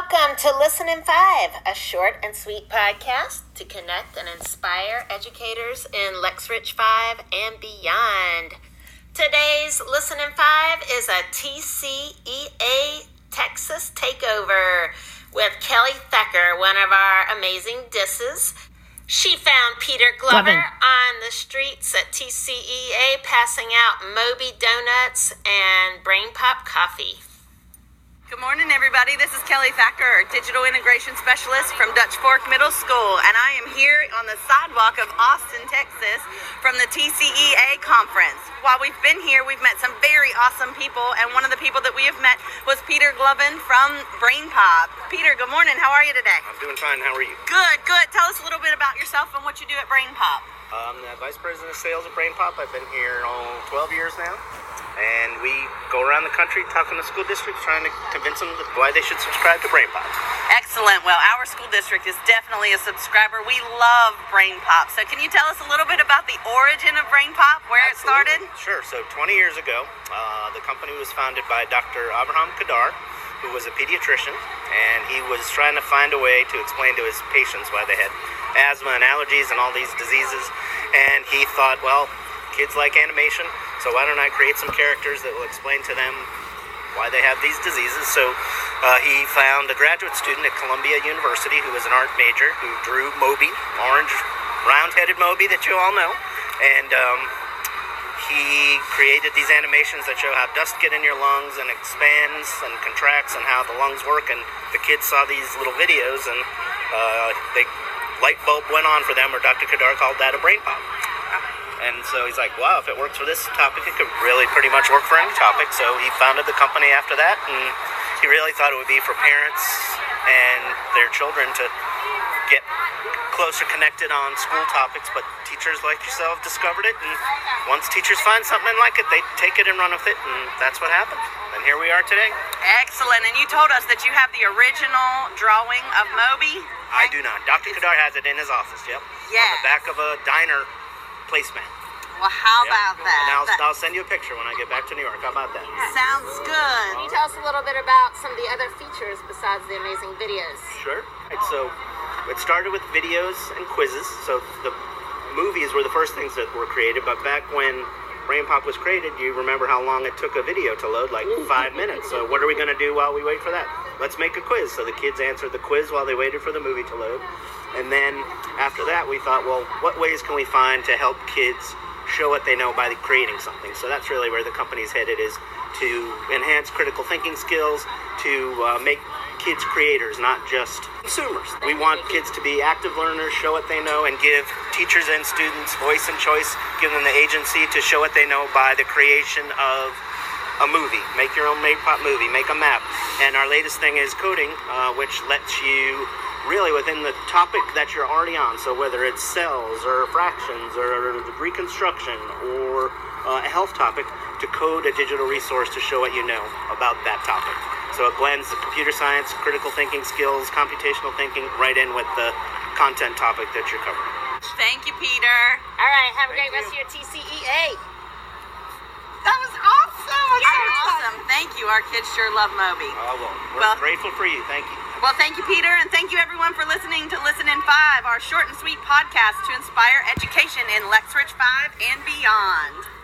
Welcome to Listen in Five, a short and sweet podcast to connect and inspire educators in Lexrich 5 and beyond. Today's Listen in Five is a TCEA Texas takeover with Kelly Thacker, one of our amazing disses. She found Peter Glover on the streets at TCEA passing out Moby donuts and BrainPop coffee. Good morning, everybody. This is Kelly Thacker, Digital Integration Specialist from Dutch Fork Middle School, and I am here on the sidewalk of Austin, Texas, from the TCEA conference. While we've been here, we've met some very awesome people, and one of the people that we have met was Peter Glovin from BrainPop. Peter, good morning. How are you today? I'm doing fine. How are you? Good, good. Tell us a little bit about yourself and what you do at BrainPop. I'm the Vice President of Sales at BrainPop. I've been here oh, 12 years now. And we go around the country talking to school districts, trying to convince them that why they should subscribe to BrainPop. Excellent. Well, our school district is definitely a subscriber. We love BrainPop. So, can you tell us a little bit about the origin of BrainPop, where it started? Sure. So 20 years ago, uh, the company was founded by Dr. Abraham Kadar, who was a pediatrician, and he was trying to find a way to explain to his patients why they had asthma and allergies and all these diseases. And he thought, well, kids like animation, so why don't I create some characters that will explain to them why they have these diseases? So uh, he found a graduate student at Columbia University who was an art major who drew Moby, orange, round-headed Moby that you all know, and um, he created these animations that show how dust get in your lungs and expands and contracts and how the lungs work. And the kids saw these little videos and uh, the light bulb went on for them, or Dr. Kadar called that a brain pop. And so he's like, wow, if it works for this topic, it could really pretty much work for any topic. So he founded the company after that, and he really thought it would be for parents and their children to get closer connected on school topics. But teachers like yourself discovered it, and once teachers find something like it, they take it and run with it, and that's what happened. And here we are today. Excellent. And you told us that you have the original drawing of Moby. I do not. Dr. Kadar has it in his office, yep. Yeah. On the back of a diner placemat. Well, how Yep. about that? And I'll, That I'll send you a picture when I get back to New York. How about that? sounds good. Can you tell us a little bit about some of the other features besides the amazing videos? Sure. Right, so it started with videos and quizzes. So the movies were the first things that were created, but back when BrainPop was created, you remember how long it took a video to load? Like five minutes. So what are we going to do while we wait for that? Let's make a quiz. So the kids answered the quiz while they waited for the movie to load. And then after that, we thought, well, what ways can we find to help kids show what they know by creating something? So that's really where the company's headed is to enhance critical thinking skills, to uh, make kids creators, not just consumers. We want kids to be active learners, show what they know, and give teachers and students voice and choice, give them the agency to show what they know by the creation of a movie. Make your own made pop movie, make a map. And our latest thing is coding, uh, which lets you really within the topic that you're already on. So whether it's cells or fractions or reconstruction or uh, a health topic, to code a digital resource to show what you know about that topic. So it blends the computer science, critical thinking skills, computational thinking right in with the content topic that you're covering. Thank you, Peter. All right, have a great Thank rest of your TCEA. That was awesome. Awesome. Thank you. Our kids sure love Moby. Uh, well, we're Well- grateful for you. Thank you. Well, thank you, Peter, and thank you everyone for listening to Listen in Five, our short and sweet podcast to inspire education in Lexrich 5 and beyond.